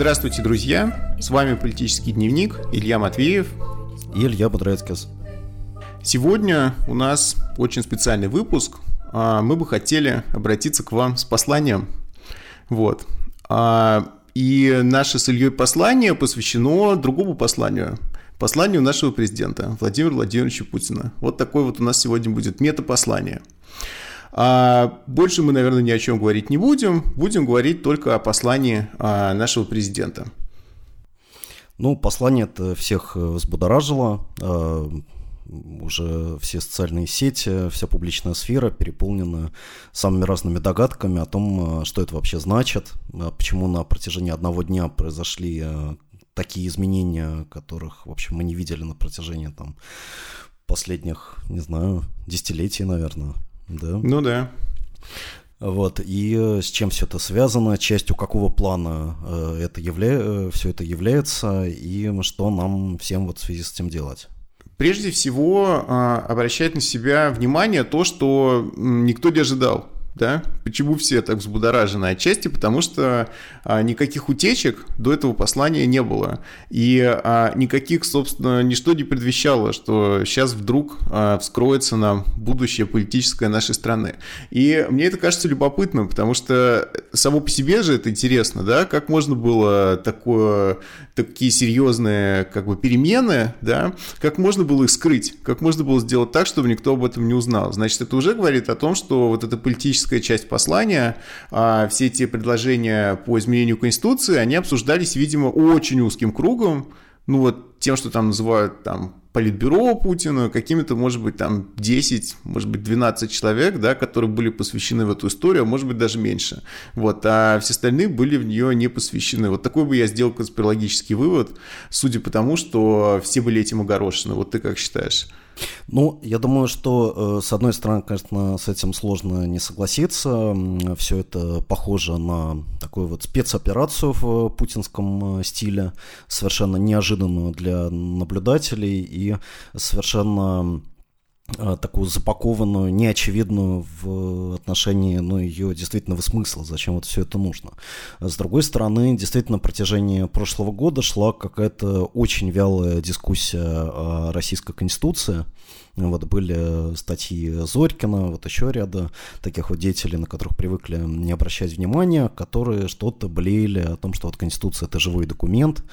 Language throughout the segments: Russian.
Здравствуйте, друзья! С вами «Политический дневник» Илья Матвеев и Илья Бодрецкис. Сегодня у нас очень специальный выпуск. А, мы бы хотели обратиться к вам с посланием. Вот. А, и наше с Ильей послание посвящено другому посланию. Посланию нашего президента Владимира Владимировича Путина. Вот такое вот у нас сегодня будет метапослание. А больше мы, наверное, ни о чем говорить не будем. Будем говорить только о послании а, нашего президента. Ну, послание это всех э, взбудоражило. А, уже все социальные сети, вся публичная сфера переполнена самыми разными догадками о том, э, что это вообще значит, э, почему на протяжении одного дня произошли такие изменения, которых, в общем, мы не видели на протяжении там последних, не знаю, десятилетий, наверное. Да. Ну да. Вот, и э, с чем все это связано, частью какого плана э, это явля... Э, все это является, и что нам всем вот в связи с этим делать? Прежде всего, а, обращать на себя внимание то, что никто не ожидал да? Почему все так взбудоражены? Отчасти потому, что а, никаких утечек до этого послания не было. И а, никаких, собственно, ничто не предвещало, что сейчас вдруг а, вскроется нам будущее политическое нашей страны. И мне это кажется любопытным, потому что само по себе же это интересно, да? Как можно было такое, такие серьезные как бы перемены, да? Как можно было их скрыть? Как можно было сделать так, чтобы никто об этом не узнал? Значит, это уже говорит о том, что вот это политическое политическая часть послания, а, все эти предложения по изменению Конституции, они обсуждались, видимо, очень узким кругом, ну вот тем, что там называют там политбюро Путина, какими-то, может быть, там 10, может быть, 12 человек, да, которые были посвящены в эту историю, а может быть, даже меньше. Вот, а все остальные были в нее не посвящены. Вот такой бы я сделал конспирологический вывод, судя по тому, что все были этим огорошены. Вот ты как считаешь? Ну, я думаю, что, э, с одной стороны, конечно, с этим сложно не согласиться. Все это похоже на такую вот спецоперацию в путинском э, стиле, совершенно неожиданную для наблюдателей и совершенно такую запакованную, неочевидную в отношении ну, ее действительного смысла, зачем вот все это нужно. С другой стороны, действительно, на протяжении прошлого года шла какая-то очень вялая дискуссия о российской конституции, вот были статьи Зорькина, вот еще ряда таких вот деятелей, на которых привыкли не обращать внимания, которые что-то блеяли о том, что вот Конституция это живой документ,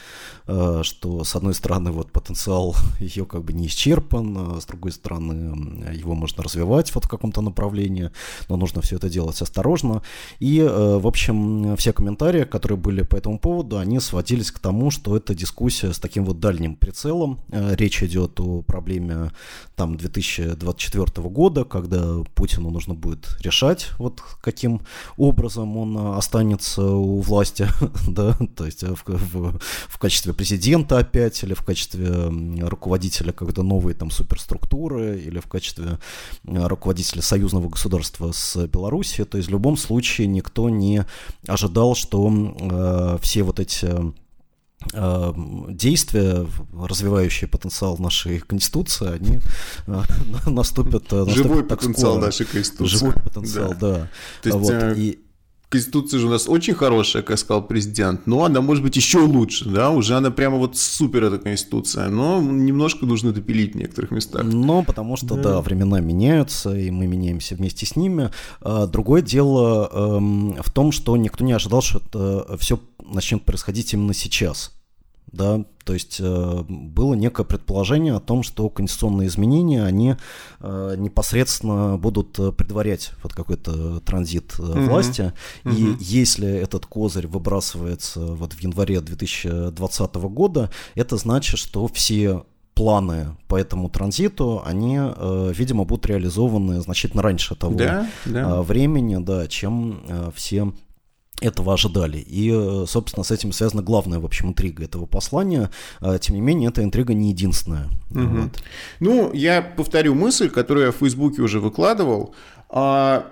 э, что с одной стороны вот потенциал ее как бы не исчерпан, а с другой стороны его можно развивать вот в каком-то направлении, но нужно все это делать осторожно. И, э, в общем, все комментарии, которые были по этому поводу, они сводились к тому, что это дискуссия с таким вот дальним прицелом. Э, речь идет о проблеме там 2024 года, когда Путину нужно будет решать, вот каким образом он останется у власти, да, то есть в, в, в качестве президента опять, или в качестве руководителя какой-то новой там суперструктуры, или в качестве руководителя союзного государства с Белоруссией, то есть в любом случае никто не ожидал, что э, все вот эти действия, развивающие потенциал нашей Конституции, они э, наступят, наступят Живой потенциал скоро. нашей Конституции. Живой потенциал, да. да. То есть, вот, э, и... Конституция же у нас очень хорошая, как сказал президент, но она может быть еще лучше, да, уже она прямо вот супер, эта Конституция, но немножко нужно допилить в некоторых местах. Ну, потому что, да, да времена меняются, и мы меняемся вместе с ними. А, другое дело эм, в том, что никто не ожидал, что это все начнет происходить именно сейчас да, то есть э, было некое предположение о том, что конституционные изменения, они э, непосредственно будут э, предварять вот какой-то транзит э, mm-hmm. власти, mm-hmm. и если этот козырь выбрасывается вот в январе 2020 года, это значит, что все планы по этому транзиту, они, э, видимо, будут реализованы значительно раньше того да, да. Э, времени, да, чем э, все этого ожидали. И, э, собственно, с этим связана главная, в общем, интрига этого послания. А, тем не менее, эта интрига не единственная. Угу. Вот. Ну, я повторю мысль, которую я в Фейсбуке уже выкладывал. А,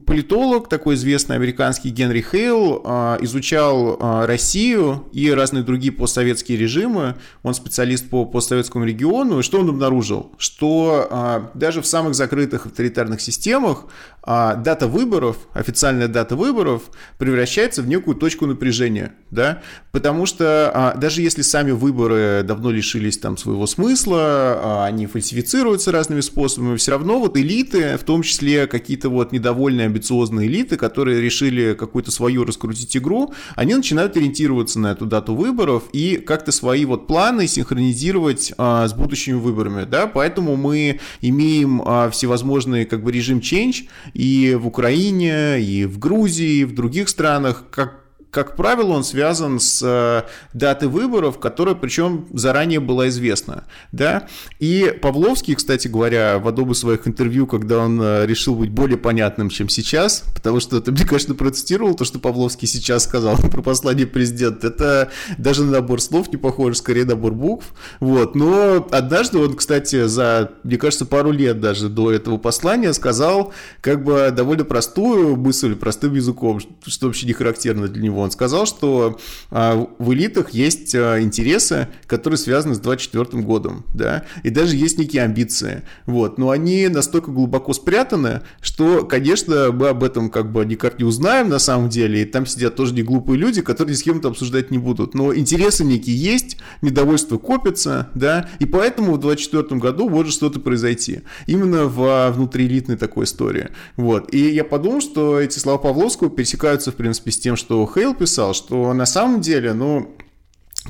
политолог, такой известный американский Генри Хейл, а, изучал а, Россию и разные другие постсоветские режимы. Он специалист по постсоветскому региону. И что он обнаружил? Что а, даже в самых закрытых авторитарных системах дата выборов, официальная дата выборов превращается в некую точку напряжения. Да? Потому что даже если сами выборы давно лишились там своего смысла, они фальсифицируются разными способами, все равно вот элиты, в том числе какие-то вот недовольные амбициозные элиты, которые решили какую-то свою раскрутить игру, они начинают ориентироваться на эту дату выборов и как-то свои вот планы синхронизировать а, с будущими выборами, да, поэтому мы имеем а, всевозможные как бы режим change и в Украине, и в Грузии, и в других странах, как как правило, он связан с э, датой выборов, которая причем заранее была известна. Да? И Павловский, кстати говоря, в одном из своих интервью, когда он э, решил быть более понятным, чем сейчас, потому что ты мне, конечно, процитировал то, что Павловский сейчас сказал про послание президента, это даже на набор слов не похоже, скорее набор букв. Вот. Но однажды он, кстати, за, мне кажется, пару лет даже до этого послания сказал как бы довольно простую мысль, простым языком, что вообще не характерно для него он сказал, что а, в элитах есть а, интересы, которые связаны с 24 годом, да, и даже есть некие амбиции, вот, но они настолько глубоко спрятаны, что, конечно, мы об этом как бы никак не узнаем на самом деле, и там сидят тоже не глупые люди, которые ни с кем-то обсуждать не будут, но интересы некие есть, недовольство копится, да, и поэтому в 24 году может что-то произойти, именно в а, внутриэлитной такой истории, вот, и я подумал, что эти слова Павловского пересекаются, в принципе, с тем, что Хейл писал, что на самом деле, ну,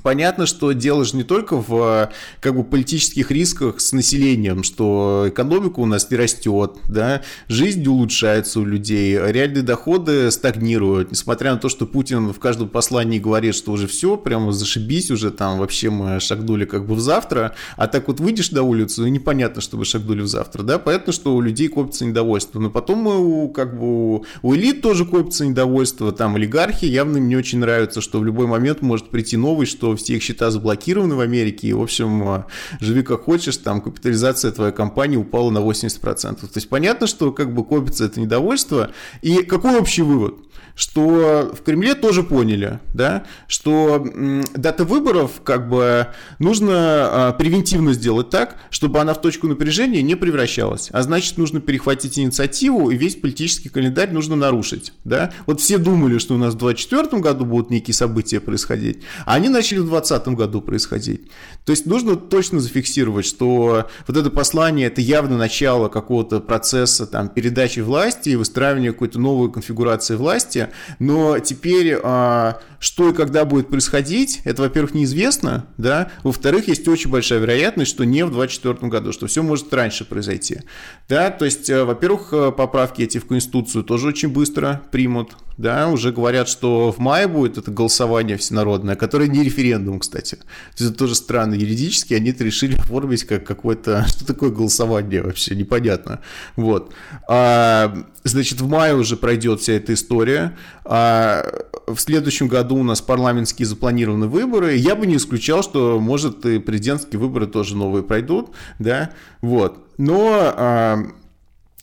Понятно, что дело же не только в как бы, политических рисках с населением, что экономика у нас не растет, да, жизнь улучшается у людей, реальные доходы стагнируют, несмотря на то, что Путин в каждом послании говорит, что уже все, прямо зашибись уже, там вообще мы шагнули как бы в завтра, а так вот выйдешь на улицу, и непонятно, что вы шагнули в завтра, да, понятно, что у людей копится недовольство, но потом у, как бы, у элит тоже копится недовольство, там олигархи явно мне очень нравится, что в любой момент может прийти новый, что что все их счета заблокированы в Америке, и, в общем, а, живи как хочешь, там капитализация твоей компании упала на 80%. То есть понятно, что как бы копится это недовольство. И какой общий вывод? Что в Кремле тоже поняли, да, что дата выборов как бы нужно а, превентивно сделать так, чтобы она в точку напряжения не превращалась. А значит, нужно перехватить инициативу и весь политический календарь нужно нарушить, да. Вот все думали, что у нас в 2024 году будут некие события происходить, а они начали в 2020 году происходить. То есть нужно точно зафиксировать, что вот это послание – это явно начало какого-то процесса там, передачи власти и выстраивания какой-то новой конфигурации власти, но теперь а, что и когда будет происходить, это, во-первых, неизвестно, да, во-вторых, есть очень большая вероятность, что не в 2024 году, что все может раньше произойти, да, то есть, э, во-первых, э, поправки эти в Конституцию тоже очень быстро примут, да, уже говорят, что в мае будет это голосование всенародное, которое не референдум, кстати. То есть это тоже странно юридически, они это решили оформить как какое-то, что такое голосование вообще, непонятно. Вот. А, значит, в мае уже пройдет вся эта история. А в следующем году у нас парламентские запланированы выборы. Я бы не исключал, что, может, и президентские выборы тоже новые пройдут, да, вот. Но а,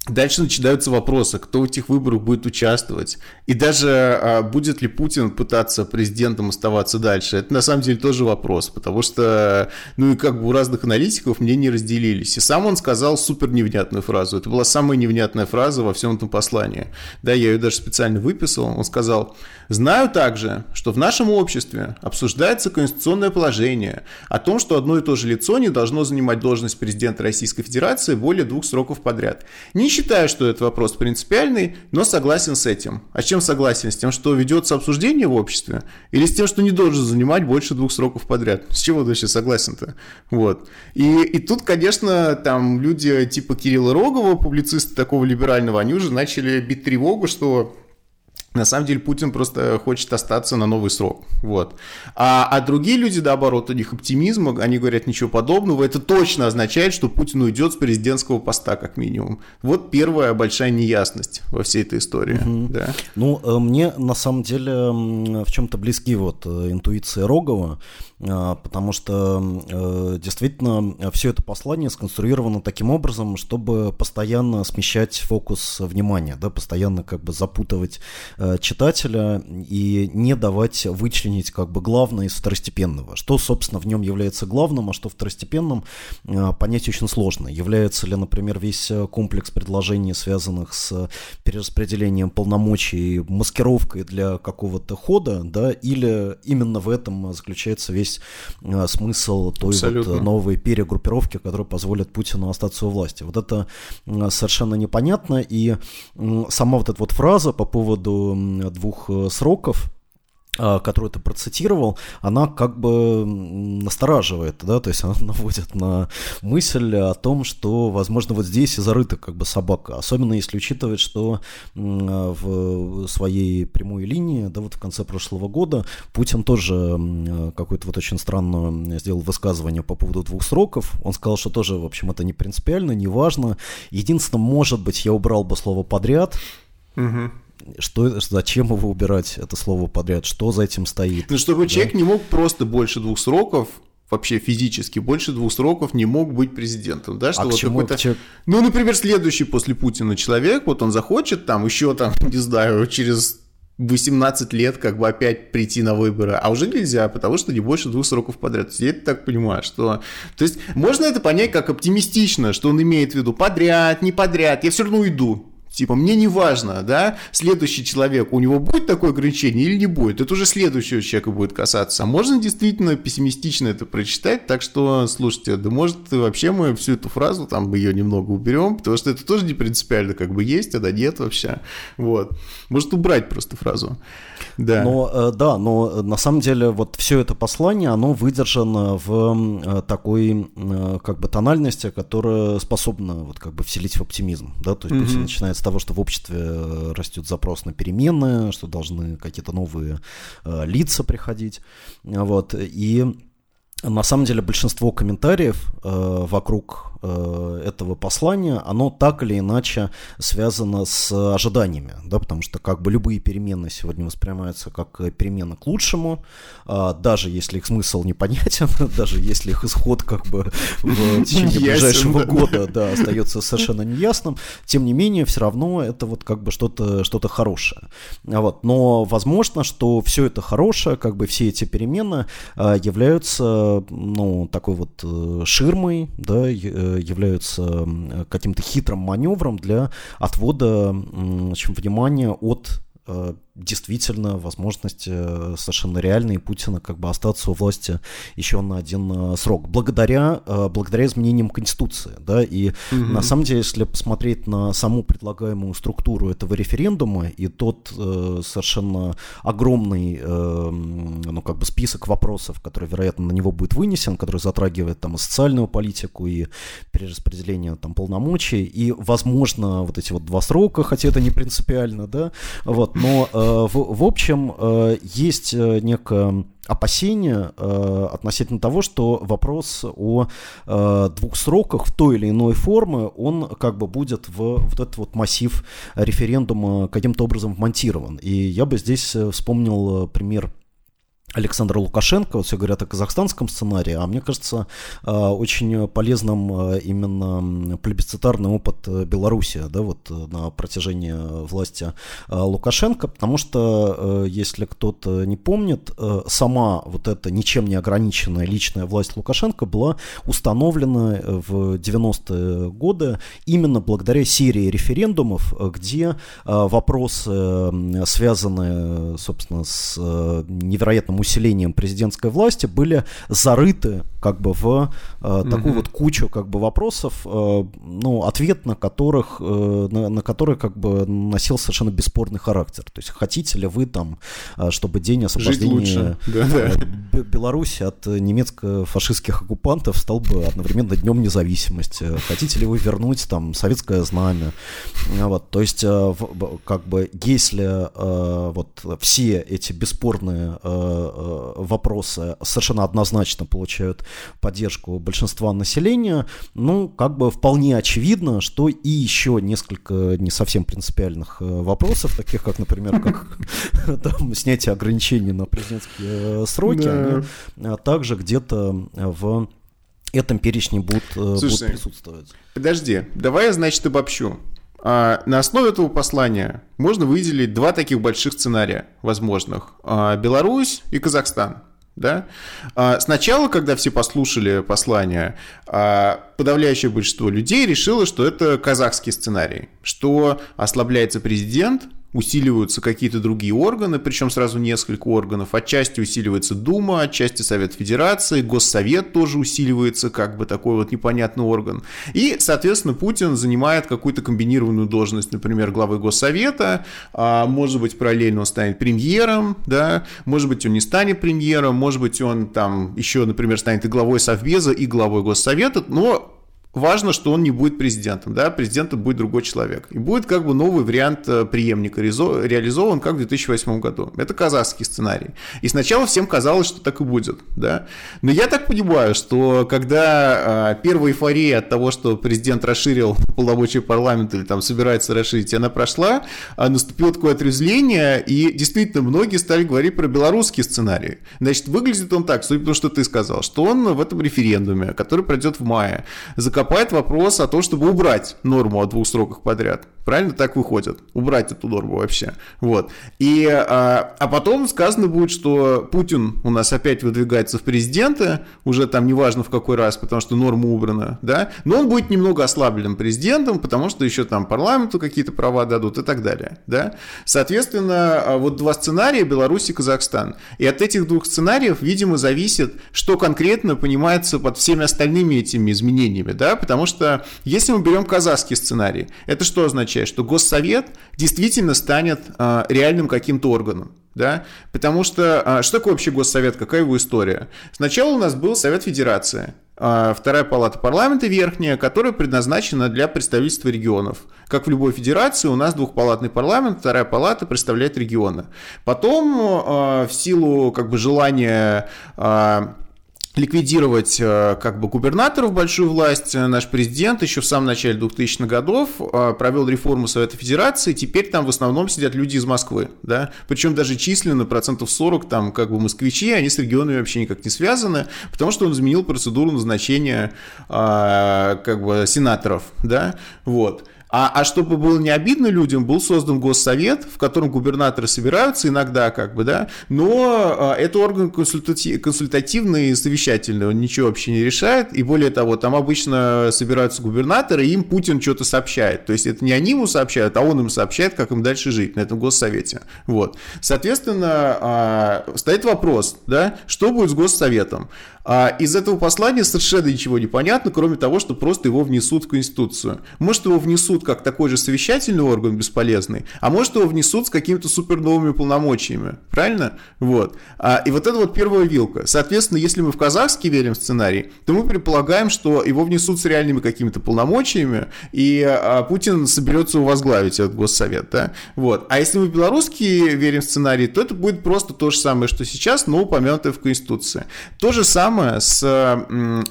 Дальше начинаются вопросы, кто в этих выборах будет участвовать. И даже а, будет ли Путин пытаться президентом оставаться дальше. Это на самом деле тоже вопрос, потому что, ну и как бы у разных аналитиков мнения разделились. И сам он сказал супер невнятную фразу. Это была самая невнятная фраза во всем этом послании. Да, я ее даже специально выписал. Он сказал, знаю также, что в нашем обществе обсуждается конституционное положение о том, что одно и то же лицо не должно занимать должность президента Российской Федерации более двух сроков подряд. Считаю, что этот вопрос принципиальный, но согласен с этим. А чем согласен? С тем, что ведется обсуждение в обществе? Или с тем, что не должен занимать больше двух сроков подряд? С чего ты вообще согласен-то? Вот. И, и тут, конечно, там люди типа Кирилла Рогова, публициста такого либерального, они уже начали бить тревогу, что на самом деле Путин просто хочет остаться на новый срок. Вот. А, а другие люди, наоборот, у них оптимизм, они говорят ничего подобного. Это точно означает, что Путин уйдет с президентского поста, как минимум. Вот первая большая неясность во всей этой истории. Угу. Да. Ну, э, мне на самом деле в чем-то близки вот э, интуиция Рогова. А, потому что э, действительно все это послание сконструировано таким образом, чтобы постоянно смещать фокус внимания, да, постоянно как бы запутывать э, читателя и не давать вычленить как бы главное из второстепенного. Что, собственно, в нем является главным, а что второстепенным, э, понять очень сложно. Является ли, например, весь комплекс предложений, связанных с перераспределением полномочий, маскировкой для какого-то хода, да, или именно в этом заключается весь весь э, смысл той Абсолютно. вот новой перегруппировки, которая позволит Путину остаться у власти. Вот это совершенно непонятно, и сама вот эта вот фраза по поводу двух э, сроков, которую ты процитировал, она как бы настораживает, да, то есть она наводит на мысль о том, что, возможно, вот здесь и зарыта как бы собака, особенно если учитывать, что в своей прямой линии, да, вот в конце прошлого года Путин тоже какое-то вот очень странно сделал высказывание по поводу двух сроков, он сказал, что тоже, в общем, это не принципиально, не важно, единственное, может быть, я убрал бы слово «подряд», Угу что, зачем его убирать, это слово подряд, что за этим стоит. Ну, чтобы да? человек не мог просто больше двух сроков вообще физически больше двух сроков не мог быть президентом, да, что а вот какой-то, человек... ну, например, следующий после Путина человек, вот он захочет там еще там, не знаю, через 18 лет как бы опять прийти на выборы, а уже нельзя, потому что не больше двух сроков подряд. Я так понимаю, что... То есть можно это понять как оптимистично, что он имеет в виду подряд, не подряд, я все равно иду. Типа, мне не важно, да, следующий человек, у него будет такое ограничение или не будет, это уже следующего человека будет касаться. А можно действительно пессимистично это прочитать, так что, слушайте, да может вообще мы всю эту фразу, там, ее немного уберем, потому что это тоже не принципиально как бы есть, а да нет вообще. Вот. Может убрать просто фразу. Да. Но, э, да, но э, на самом деле вот все это послание, оно выдержано в э, такой как бы тональности, которая способна вот как бы вселить в оптимизм, да, то есть mm-hmm. начинается того, что в обществе растет запрос на перемены, что должны какие-то новые лица приходить, вот, и на самом деле большинство комментариев э, вокруг э, этого послания, оно так или иначе связано с ожиданиями, да, потому что как бы любые перемены сегодня воспринимаются как перемены к лучшему, э, даже если их смысл непонятен, даже если их исход как бы в течение ближайшего года да, остается совершенно неясным, тем не менее все равно это вот как бы что-то что хорошее. Вот. Но возможно, что все это хорошее, как бы все эти перемены э, являются ну, такой вот э, ширмой, да, э, являются каким-то хитрым маневром для отвода общем, внимания от э, действительно возможность э, совершенно реальной Путина как бы остаться у власти еще на один э, срок. Благодаря, э, благодаря изменениям Конституции. Да, и угу. на самом деле, если посмотреть на саму предлагаемую структуру этого референдума и тот совершенно огромный ну, как бы список вопросов, который, вероятно, на него будет вынесен, который затрагивает там и социальную политику, и перераспределение там полномочий, и, возможно, вот эти вот два срока, хотя это не принципиально, да, вот, но в, в общем, э, есть э, некое опасение относительно того, что вопрос о двух сроках в той или иной форме, он как бы будет в вот этот вот массив референдума каким-то образом вмонтирован. И я бы здесь вспомнил пример Александра Лукашенко, вот все говорят о казахстанском сценарии, а мне кажется а, очень полезным а, именно плебисцитарный опыт э, Беларуси, да, вот э, на протяжении власти а, Лукашенко, потому что, э, если кто-то не помнит, сама вот эта ничем не ограниченная личная власть Лукашенко была установлена в 90-е годы именно благодаря серии референдумов, где вопросы, связанные, собственно, с невероятным усилением президентской власти были зарыты как бы в э, такую вот кучу как бы вопросов, э, ну, ответ на которых, э, на, на которые как бы носил совершенно бесспорный характер. То есть хотите ли вы там, э, чтобы день освобождения э, Беларуси от немецко-фашистских оккупантов стал бы одновременно днем независимости? Хотите ли вы вернуть там советское знамя? Вот, то есть э, как бы если вот все эти бесспорные вопросы совершенно однозначно получают поддержку большинства населения, ну, как бы вполне очевидно, что и еще несколько не совсем принципиальных вопросов, таких как, например, как там, снятие ограничений на президентские сроки, они также где-то в этом перечне будут, Слушай, будут присутствовать. Подожди, давай я, значит, обобщу. А, на основе этого послания можно выделить два таких больших сценария возможных. А, Беларусь и Казахстан. Да? А, сначала, когда все послушали послание, подавляющее большинство людей решило, что это казахский сценарий, что ослабляется президент, усиливаются какие-то другие органы, причем сразу несколько органов. Отчасти усиливается Дума, отчасти Совет Федерации, Госсовет тоже усиливается, как бы такой вот непонятный орган. И, соответственно, Путин занимает какую-то комбинированную должность, например, главы Госсовета, а может быть, параллельно он станет премьером, да, может быть, он не станет премьером, может быть, он там еще, например, станет и главой Совбеза, и главой Госсовета, но важно, что он не будет президентом, да, президентом будет другой человек. И будет как бы новый вариант э, преемника реализован, как в 2008 году. Это казахский сценарий. И сначала всем казалось, что так и будет, да. Но я так понимаю, что когда э, первая эйфория от того, что президент расширил полномочия парламента или там собирается расширить, она прошла, э, наступило такое отрезвление, и действительно многие стали говорить про белорусский сценарий. Значит, выглядит он так, судя по тому, что ты сказал, что он в этом референдуме, который пройдет в мае, закопал копает вопрос о том, чтобы убрать норму о двух сроках подряд. Правильно так выходит? Убрать эту норму вообще. Вот. И, а, а потом сказано будет, что Путин у нас опять выдвигается в президенты, уже там неважно в какой раз, потому что норма убрана, да, но он будет немного ослабленным президентом, потому что еще там парламенту какие-то права дадут и так далее, да. Соответственно, а, вот два сценария, Беларусь и Казахстан. И от этих двух сценариев, видимо, зависит, что конкретно понимается под всеми остальными этими изменениями, да, потому что если мы берем казахский сценарий, это что означает? Что Госсовет действительно станет э, реальным каким-то органом. Да? Потому что а, что такое вообще Госсовет, какая его история? Сначала у нас был Совет Федерации, а, вторая палата парламента верхняя, которая предназначена для представительства регионов. Как в любой федерации, у нас двухпалатный парламент, вторая палата представляет регионы. Потом в силу как бы желания ликвидировать э, как бы губернаторов большую власть. Наш президент еще в самом начале 2000-х годов э, провел реформу Совета Федерации, теперь там в основном сидят люди из Москвы, да, причем даже численно процентов 40 там как бы москвичи, они с регионами вообще никак не связаны, потому что он изменил процедуру назначения э, как бы сенаторов, да, вот. А, а чтобы было не обидно людям, был создан госсовет, в котором губернаторы собираются иногда, как бы, да, но а, это орган консультати- консультативный и совещательный, он ничего вообще не решает, и более того, там обычно собираются губернаторы, и им Путин что-то сообщает, то есть это не они ему сообщают, а он им сообщает, как им дальше жить на этом госсовете, вот. Соответственно, а, стоит вопрос, да, что будет с госсоветом? А из этого послания совершенно ничего не понятно, кроме того, что просто его внесут в Конституцию. Может, его внесут как такой же совещательный орган бесполезный, а может, его внесут с какими-то супер новыми полномочиями. Правильно? Вот. А, и вот это вот первая вилка. Соответственно, если мы в казахский верим в сценарий, то мы предполагаем, что его внесут с реальными какими-то полномочиями, и а, Путин соберется возглавить этот госсовет. Да? Вот. А если мы в белорусский верим в сценарий, то это будет просто то же самое, что сейчас, но упомянутое в Конституции. То же самое с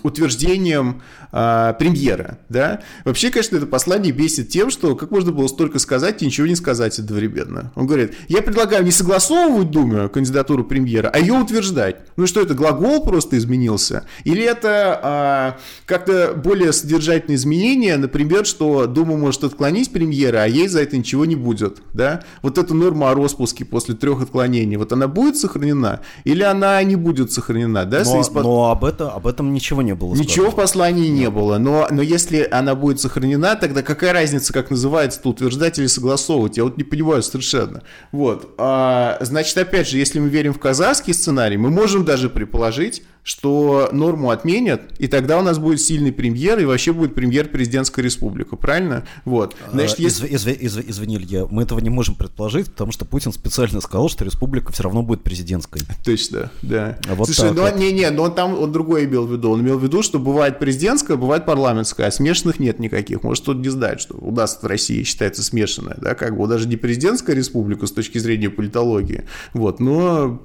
утверждением э, премьера, да. Вообще, конечно, это послание бесит тем, что как можно было столько сказать и ничего не сказать одновременно. Он говорит, я предлагаю не согласовывать Думе кандидатуру премьера, а ее утверждать. Ну что, это глагол просто изменился? Или это э, как-то более содержательные изменения, например, что Дума может отклонить премьера, а ей за это ничего не будет, да? Вот эта норма о распуске после трех отклонений, вот она будет сохранена или она не будет сохранена, да? Но, но об, это, об этом ничего не было сказано. Ничего в послании не было, но, но если она будет сохранена, тогда какая разница, как называется, то утверждать или согласовывать? Я вот не понимаю совершенно. Вот. А, значит, опять же, если мы верим в казахский сценарий, мы можем даже предположить, что норму отменят, и тогда у нас будет сильный премьер, и вообще будет премьер президентская республика, правильно? Вот. А, Значит, если... изв, изв, изв, извини, Илья, мы этого не можем предположить, потому что Путин специально сказал, что республика все равно будет президентской. Точно, да. А вот Слушай, ну, вот. не, не, но он там он другое имел в виду. Он имел в виду, что бывает президентская, бывает парламентская, а смешанных нет никаких. Может, кто-то не знает, что у нас в России считается смешанная, да, как бы даже не президентская республика с точки зрения политологии, вот, но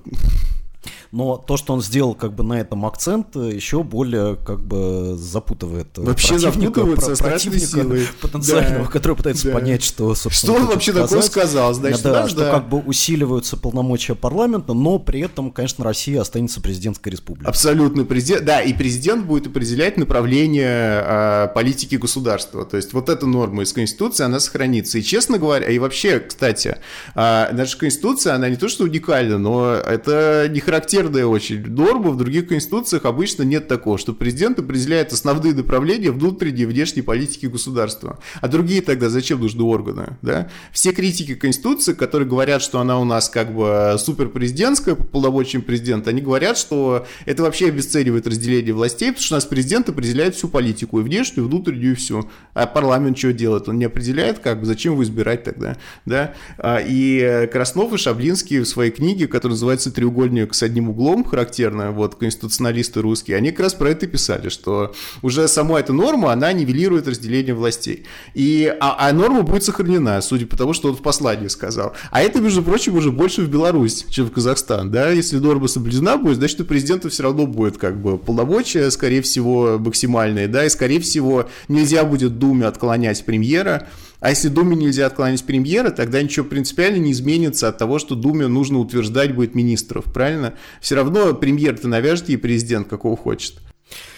Но то, что он сделал как бы на этом акцент, еще более как бы запутывает Вообще запутывается про, противника силой. потенциального, да. который пытается да. понять, что, собственно, Что он вообще сказать. такое сказал? Значит, да, да, что да. как бы усиливаются полномочия парламента, но при этом, конечно, Россия останется президентской республикой. Абсолютно президент, да, и президент будет определять направление э, политики государства. То есть вот эта норма из Конституции, она сохранится. И, честно говоря, и вообще, кстати, э, наша Конституция, она не то что уникальна, но это не характерная очень норма. В других конституциях обычно нет такого, что президент определяет основные направления внутренней и внешней политики государства. А другие тогда зачем нужны органы? Да? Все критики Конституции, которые говорят, что она у нас как бы суперпрезидентская по полномочиям президента, они говорят, что это вообще обесценивает разделение властей, потому что у нас президент определяет всю политику, и внешнюю, и внутреннюю, и все. А парламент что делает? Он не определяет, как бы, зачем его избирать тогда? Да? А, и Краснов и Шаблинский в своей книге, которая называется «Треугольник с одним углом», характерно, вот, конституционалисты русские, они как раз про это писали, что уже сама эта норма, она нивелирует разделение властей. И, а, а норма будет сохранена, судя по тому, что он в послании сказал. А это, между прочим, уже больше в Беларусь, чем в Казахстан, да, если норма соблюдена будет, значит, у президента все равно будет, как бы, полномочия, скорее всего, максимальные, да, и, скорее всего, нельзя будет Думе отклонять премьера, а если Думе нельзя отклонить премьера, тогда ничего принципиально не изменится от того, что Думе нужно утверждать будет министров, правильно? Все равно премьер-то навяжет ей президент, какого хочет.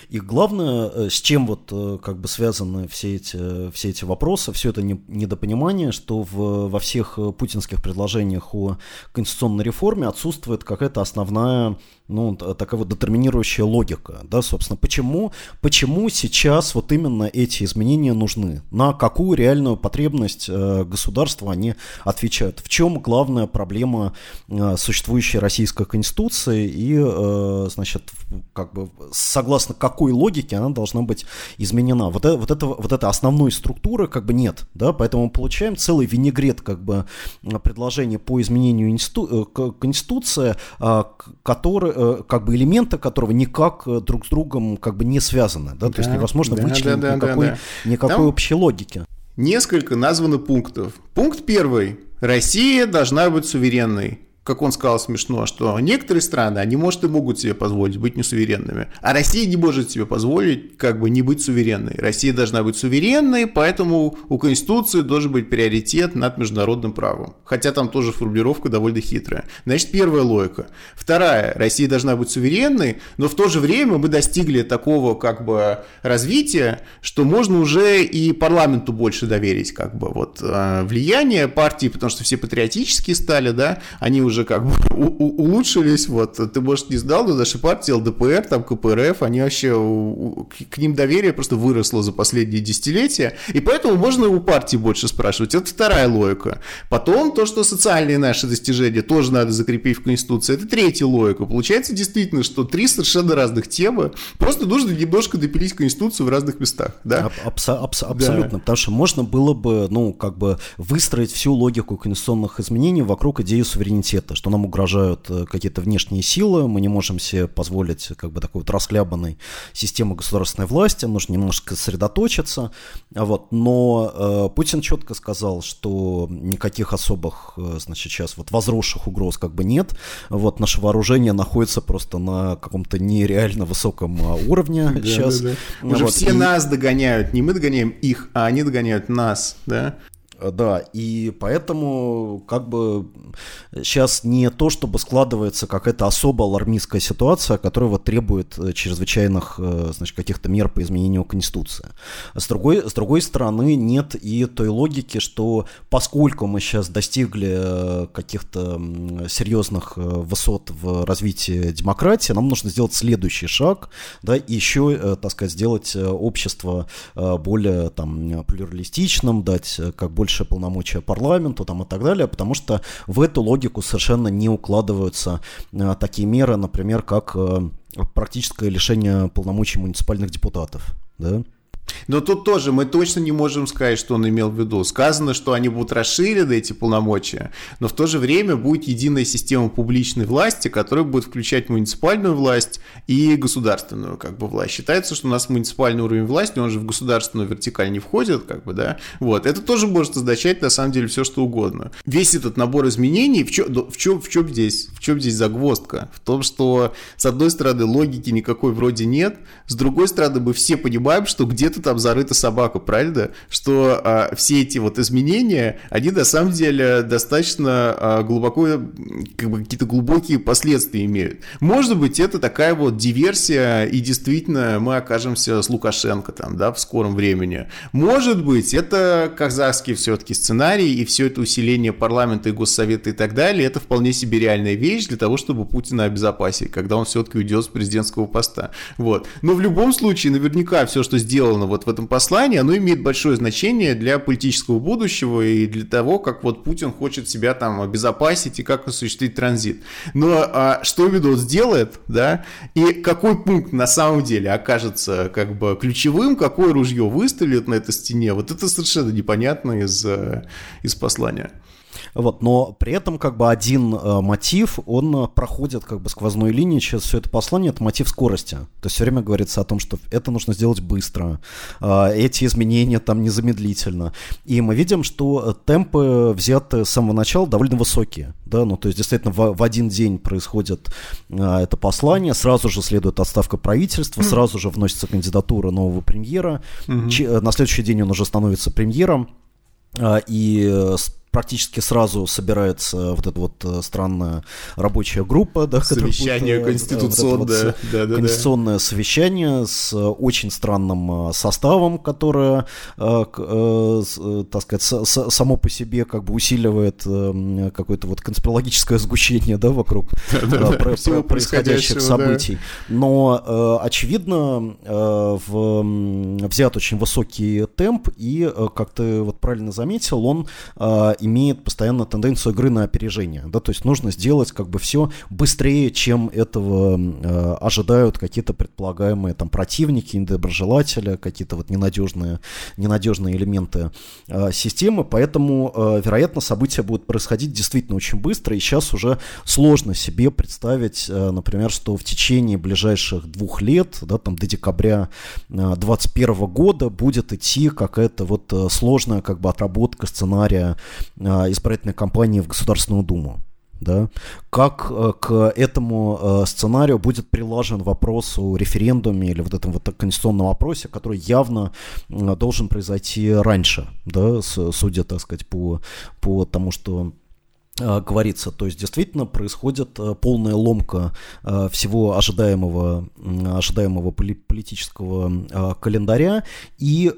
И главное, э, с чем вот э, как бы связаны все эти, все эти вопросы, все это недопонимание, что в, во всех э, путинских предложениях о конституционной реформе отсутствует какая-то основная ну, такая вот детерминирующая логика, да, собственно, почему, почему сейчас вот именно эти изменения нужны, на какую реальную потребность э, государства они отвечают, в чем главная проблема э, существующей российской конституции? И, э, значит, как бы согласно какой логике она должна быть изменена. Вот, это, вот, это, вот это основной структуры как бы нет, да, поэтому мы получаем целый винегрет как бы предложений по изменению институ, э, конституции, э, который Э, как бы элемента которого никак э, друг с другом как бы не связаны, да, да то есть невозможно да, вычленить да, да, никакой, да, да. никакой Там общей логики. Несколько названо пунктов. Пункт первый. Россия должна быть суверенной как он сказал смешно, что некоторые страны, они, может, и могут себе позволить быть несуверенными, а Россия не может себе позволить как бы не быть суверенной. Россия должна быть суверенной, поэтому у Конституции должен быть приоритет над международным правом. Хотя там тоже формулировка довольно хитрая. Значит, первая логика. Вторая, Россия должна быть суверенной, но в то же время мы достигли такого как бы развития, что можно уже и парламенту больше доверить как бы вот э, влияние партии, потому что все патриотические стали, да, они уже уже как бы улучшились, вот, ты, может, не знал, но наши партии, ЛДПР, там, КПРФ, они вообще, к ним доверие просто выросло за последние десятилетия, и поэтому можно у партии больше спрашивать. Это вторая логика. Потом то, что социальные наши достижения тоже надо закрепить в Конституции, это третья логика. Получается действительно, что три совершенно разных темы, просто нужно немножко допилить Конституцию в разных местах, да? Абс абс абсолютно, да. потому что можно было бы, ну, как бы выстроить всю логику конституционных изменений вокруг идеи суверенитета это, что нам угрожают э, какие-то внешние силы, мы не можем себе позволить как бы такой вот расхлябанной системы государственной власти, нужно немножко сосредоточиться, вот, но э, Путин четко сказал, что никаких особых, э, значит, сейчас вот возросших угроз как бы нет, вот, наше вооружение находится просто на каком-то нереально высоком а, уровне сейчас. Уже все нас догоняют, не мы догоняем их, а они догоняют нас, да? Да, и поэтому как бы сейчас не то, чтобы складывается какая-то особо алармистская ситуация, которая вот требует э, чрезвычайных э, значит, каких-то мер по изменению Конституции. С другой, с другой стороны, нет и той логики, что поскольку мы сейчас достигли э, каких-то серьезных высот в развитии демократии, нам нужно сделать следующий шаг, да, и еще, так сказать, сделать общество более там плюралистичным, дать как больше больше полномочия парламенту там, и так далее, потому что в эту логику совершенно не укладываются э, такие меры, например, как э, практическое лишение полномочий муниципальных депутатов. Да? Но тут тоже мы точно не можем сказать, что он имел в виду. Сказано, что они будут расширены, эти полномочия, но в то же время будет единая система публичной власти, которая будет включать муниципальную власть и государственную как бы, власть. Считается, что у нас муниципальный уровень власти, он же в государственную вертикаль не входит, как бы, да. Вот. Это тоже может означать, на самом деле, все что угодно. Весь этот набор изменений, в чем, в чем, в чем здесь? В чем здесь загвоздка? В том, что, с одной стороны, логики никакой вроде нет, с другой стороны, мы все понимаем, что где-то где там зарыта собака, правильно? Что а, все эти вот изменения, они на самом деле достаточно а, глубоко, как бы какие-то глубокие последствия имеют. Может быть, это такая вот диверсия, и действительно мы окажемся с Лукашенко там, да, в скором времени. Может быть, это казахский все-таки сценарий, и все это усиление парламента и госсовета и так далее, это вполне себе реальная вещь для того, чтобы Путина обезопасить, когда он все-таки уйдет с президентского поста. Вот. Но в любом случае, наверняка все, что сделано вот в этом послании, оно имеет большое значение для политического будущего и для того, как вот Путин хочет себя там обезопасить и как осуществить транзит. Но а, что Видос сделает, да, и какой пункт на самом деле окажется как бы ключевым, какое ружье выстрелит на этой стене, вот это совершенно непонятно из, э, из послания. Вот, но при этом как бы один э, мотив, он э, проходит как бы сквозной линией через все это послание, это мотив скорости. То есть все время говорится о том, что это нужно сделать быстро, э, эти изменения там незамедлительно. И мы видим, что темпы взяты с самого начала довольно высокие. Да? Ну, то есть действительно в, в один день происходит э, это послание, сразу же следует отставка правительства, mm сразу же вносится кандидатура нового премьера, mm-hmm. Ч, на следующий день он уже становится премьером. Э, и практически сразу собирается вот эта вот э, странная рабочая группа, да, совещание будет, конституционное, вот вот да, да, конституционное да. совещание с очень странным э, составом, которое, э, так сказать, само по себе как бы усиливает какое-то вот конспирологическое сгущение, да, вокруг происходящих событий. Но очевидно взят очень высокий темп и, как ты вот правильно заметил, он имеет постоянно тенденцию игры на опережение, да, то есть нужно сделать как бы все быстрее, чем этого э, ожидают какие-то предполагаемые там противники, недоброжелатели, какие-то вот ненадежные, ненадежные элементы э, системы, поэтому, э, вероятно, события будут происходить действительно очень быстро, и сейчас уже сложно себе представить, э, например, что в течение ближайших двух лет, да, там до декабря 2021 э, года будет идти какая-то вот э, сложная как бы отработка сценария избирательной кампании в Государственную Думу. Да? Как э, к этому э, сценарию будет прилажен вопрос о референдуме или вот этом вот конституционном вопросе, который явно должен произойти раньше, да, судя, так сказать, по, по тому, что говорится. То есть действительно происходит э, полная ломка э, всего ожидаемого, ожидаемого политического календаря. И,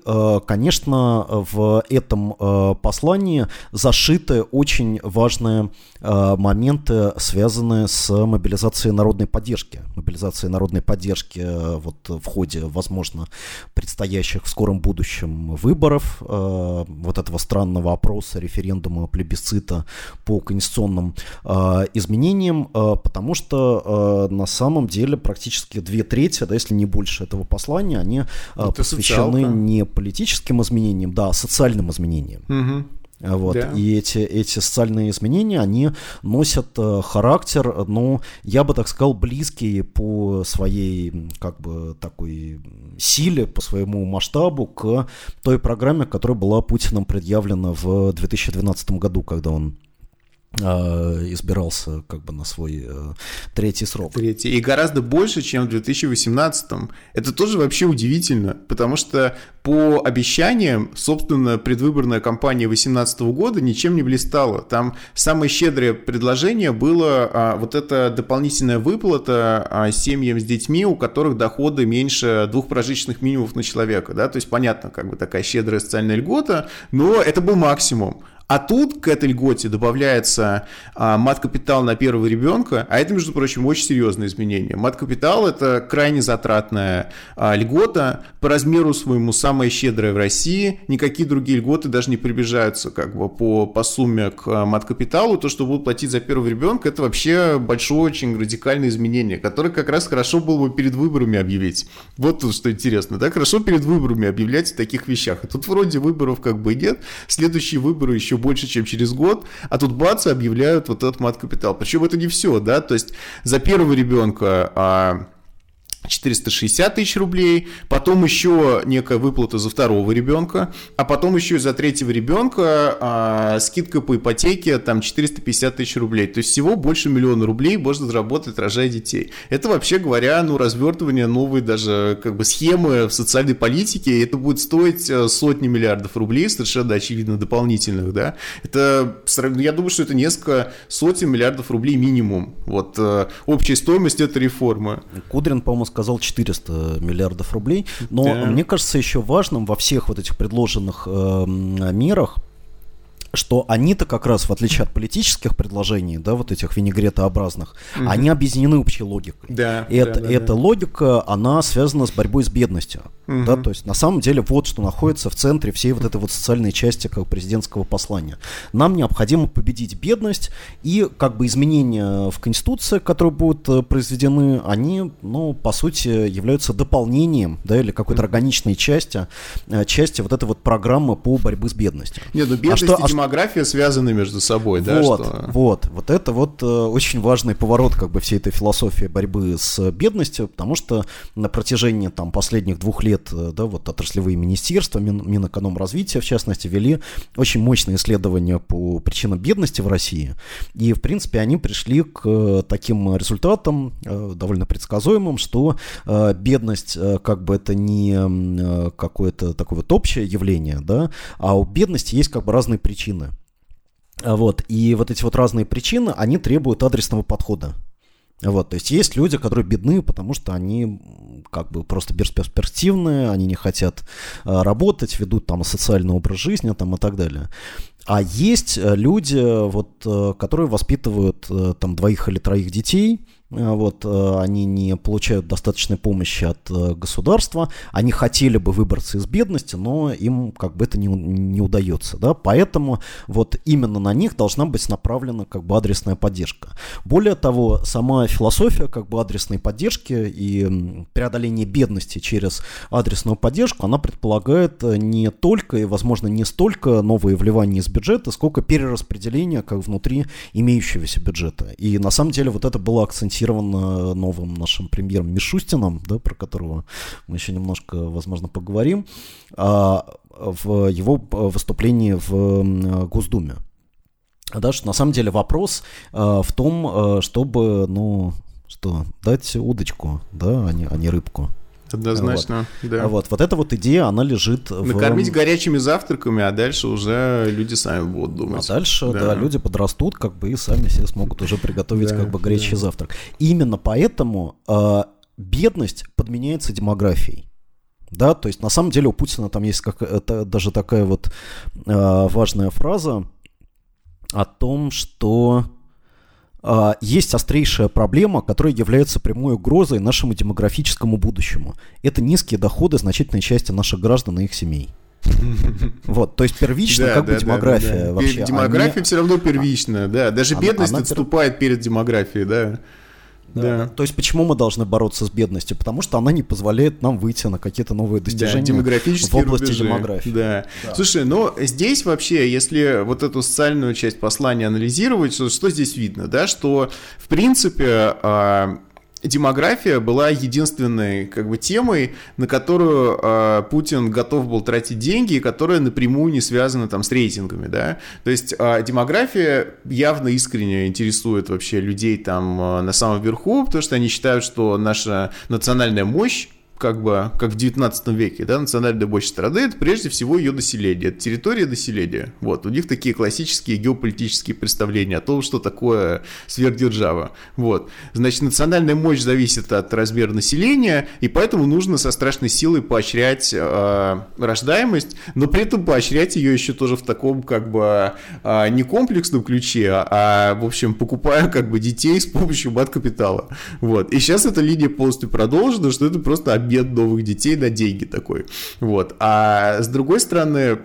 конечно, в этом послании зашиты очень важные моменты, связанные с мобилизацией народной поддержки. Мобилизацией народной поддержки вот в ходе, возможно, предстоящих в скором будущем выборов, вот этого странного опроса, референдума, плебисцита по конституционным э, изменениям, э, потому что э, на самом деле практически две трети, да, если не больше этого послания, они э, посвящены социалка. не политическим изменениям, да, а социальным изменениям. Угу. Вот. Да. И эти, эти социальные изменения, они носят э, характер, ну, я бы так сказал, близкий по своей, как бы, такой силе, по своему масштабу к той программе, которая была Путиным предъявлена в 2012 году, когда он а, избирался как бы на свой э, третий срок. Третий. И гораздо больше, чем в 2018. Это тоже вообще удивительно, потому что по обещаниям, собственно, предвыборная кампания 2018 года ничем не блистала. Там самое щедрое предложение было а, вот эта дополнительная выплата а, семьям с детьми, у которых доходы меньше двух прожиточных минимумов на человека. Да? То есть, понятно, как бы такая щедрая социальная льгота, но это был максимум. А тут к этой льготе добавляется а, мат-капитал на первого ребенка, а это, между прочим, очень серьезное изменение. Мат-капитал – это крайне затратная а, льгота, по размеру своему самая щедрая в России, никакие другие льготы даже не приближаются как бы по, по сумме к а, мат-капиталу, то, что будут платить за первого ребенка, это вообще большое, очень радикальное изменение, которое как раз хорошо было бы перед выборами объявить. Вот тут что интересно, да, хорошо перед выборами объявлять о таких вещах. А тут вроде выборов как бы нет, следующие выборы еще больше, чем через год, а тут бац, объявляют вот этот мат-капитал. Причем это не все, да, то есть за первого ребенка а, 460 тысяч рублей, потом еще некая выплата за второго ребенка, а потом еще и за третьего ребенка а, скидка по ипотеке там 450 тысяч рублей. То есть всего больше миллиона рублей можно заработать, рожая детей. Это вообще говоря, ну, развертывание новой даже как бы схемы в социальной политике, это будет стоить э, сотни миллиардов рублей, совершенно очевидно дополнительных, да. Это, я думаю, что это несколько сотен миллиардов рублей минимум. Вот э, общая стоимость этой реформы. Кудрин, по-моему, сказал 400 миллиардов рублей. Но да. мне кажется еще важным во всех вот этих предложенных э, мерах что они-то как раз, в отличие от политических предложений, да, вот этих винегретообразных, угу. они объединены общей логикой. Да, и да, это, да, эта да. логика, она связана с борьбой с бедностью. Угу. Да, то есть на самом деле вот что находится в центре всей вот этой вот социальной части как президентского послания. Нам необходимо победить бедность, и как бы изменения в Конституции, которые будут э, произведены, они, ну, по сути, являются дополнением, да, или какой-то органичной части, э, части вот этой вот программы по борьбе с бедностью. Нет, ну бедность а что, а демография связаны между собой, да? Вот, что... вот, вот это вот э, очень важный поворот как бы всей этой философии борьбы с бедностью, потому что на протяжении там последних двух лет, э, да, вот отраслевые министерства, Мин, Минэкономразвития в частности, вели очень мощные исследования по причинам бедности в России, и в принципе они пришли к э, таким результатам довольно предсказуемым, что бедность как бы это не какое-то такое вот общее явление, да, а у бедности есть как бы разные причины причины. Вот, и вот эти вот разные причины, они требуют адресного подхода. Вот, то есть есть люди, которые бедны, потому что они как бы просто бесперспективные, они не хотят а, работать, ведут там социальный образ жизни там, и так далее. А есть э, люди, вот, э, которые воспитывают э, там двоих или троих детей, вот, э, они не получают достаточной помощи от э, государства, они хотели бы выбраться из бедности, но им как бы это не, не удается, да, поэтому вот именно на них должна быть направлена как бы адресная поддержка. Более того, сама философия как бы адресной поддержки и преодоление бедности через адресную поддержку, она предполагает не только и, возможно, не столько новые вливания из бюджета, сколько перераспределение как внутри имеющегося бюджета. И на самом деле вот это было акцентировано анонсировано новым нашим премьером Мишустином, да, про которого мы еще немножко, возможно, поговорим, а, в его выступлении в Госдуме. Да, что на самом деле вопрос а, в том, чтобы, ну, что, дать удочку, да, а не, а не рыбку. Однозначно, вот. да. Вот, вот эта вот идея, она лежит Накормить в... горячими завтраками, а дальше уже люди сами будут думать. А дальше, да, да люди подрастут, как бы и сами себе смогут уже приготовить да, как бы горячий да. завтрак. Именно поэтому э, бедность подменяется демографией. Да, то есть на самом деле у Путина там есть как, это, даже такая вот э, важная фраза о том, что а, есть острейшая проблема, которая является прямой угрозой нашему демографическому будущему. Это низкие доходы значительной части наших граждан и их семей. Вот, то есть первично да, как да, бы демография да, вообще. Демография они... все равно первичная, да. Даже она, бедность она... отступает перед демографией, да. Да. То есть почему мы должны бороться с бедностью? Потому что она не позволяет нам выйти на какие-то новые достижения да, в области рубежи. демографии. Да. да. Слушай, ну здесь вообще, если вот эту социальную часть послания анализировать, что, что здесь видно, да, что в принципе а, демография была единственной как бы темой, на которую э, Путин готов был тратить деньги, которая напрямую не связана там с рейтингами, да. То есть э, демография явно искренне интересует вообще людей там э, на самом верху, потому что они считают, что наша национальная мощь как бы, как в 19 веке, да, национальная мощь страны, это прежде всего ее население, это территория населения. Вот, у них такие классические геополитические представления о том, что такое сверхдержава. Вот, значит, национальная мощь зависит от размера населения, и поэтому нужно со страшной силой поощрять э, рождаемость, но при этом поощрять ее еще тоже в таком, как бы, э, не комплексном ключе, а, а, в общем, покупая, как бы, детей с помощью мат-капитала. Вот, и сейчас эта линия полностью продолжена, что это просто обмен обмен новых детей на деньги такой. Вот. А с другой стороны,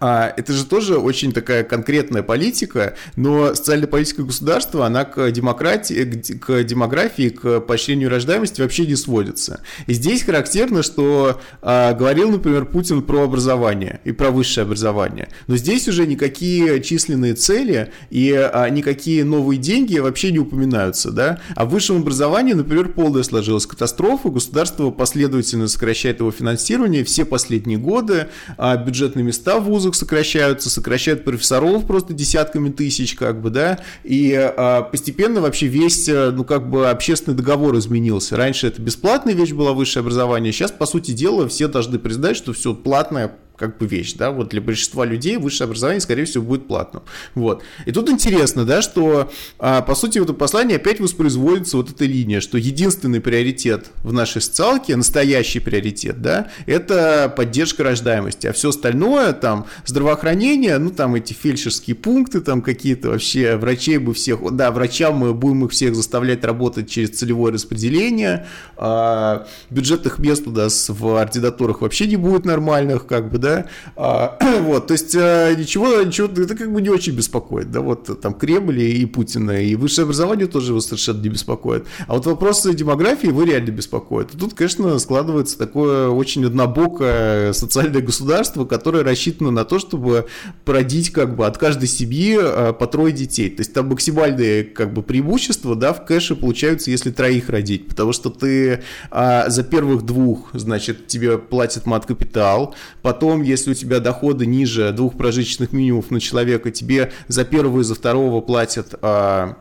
а, это же тоже очень такая конкретная политика, но социальная политика государства, она к демократии, к демографии, к поощрению рождаемости вообще не сводится. И здесь характерно, что а, говорил, например, Путин про образование и про высшее образование, но здесь уже никакие численные цели и а, никакие новые деньги вообще не упоминаются, да? А в высшем образовании, например, полная сложилась катастрофа, государство последовательно сокращает его финансирование все последние годы, а бюджетные места в вузах сокращаются, сокращают профессоров просто десятками тысяч, как бы, да, и а, постепенно вообще весь, э, ну, как бы, общественный договор изменился. Раньше это бесплатная вещь была высшее образование, сейчас, по сути дела, все должны признать, что все платное как бы вещь, да, вот для большинства людей высшее образование, скорее всего, будет платным, вот. И тут интересно, да, что, а, по сути, в этом послании опять воспроизводится вот эта линия, что единственный приоритет в нашей социалке, настоящий приоритет, да, это поддержка рождаемости, а все остальное, там, здравоохранение, ну, там, эти фельдшерские пункты, там, какие-то вообще, врачей бы всех, да, врачам мы будем их всех заставлять работать через целевое распределение, а, бюджетных мест у нас в ординатурах вообще не будет нормальных, как бы, да, да, а, вот, то есть а, ничего, ничего, это как бы не очень беспокоит, да, вот там Кремль и Путина, и высшее образование тоже его совершенно не беспокоит, а вот вопросы демографии его реально беспокоят, и тут, конечно, складывается такое очень однобокое социальное государство, которое рассчитано на то, чтобы породить как бы от каждой семьи а, по трое детей, то есть там максимальные как бы преимущества, да, в кэше получаются, если троих родить, потому что ты а, за первых двух, значит, тебе платят мат-капитал, потом Потом, если у тебя доходы ниже двух прожиточных минимумов на человека, тебе за первого и за второго платят а,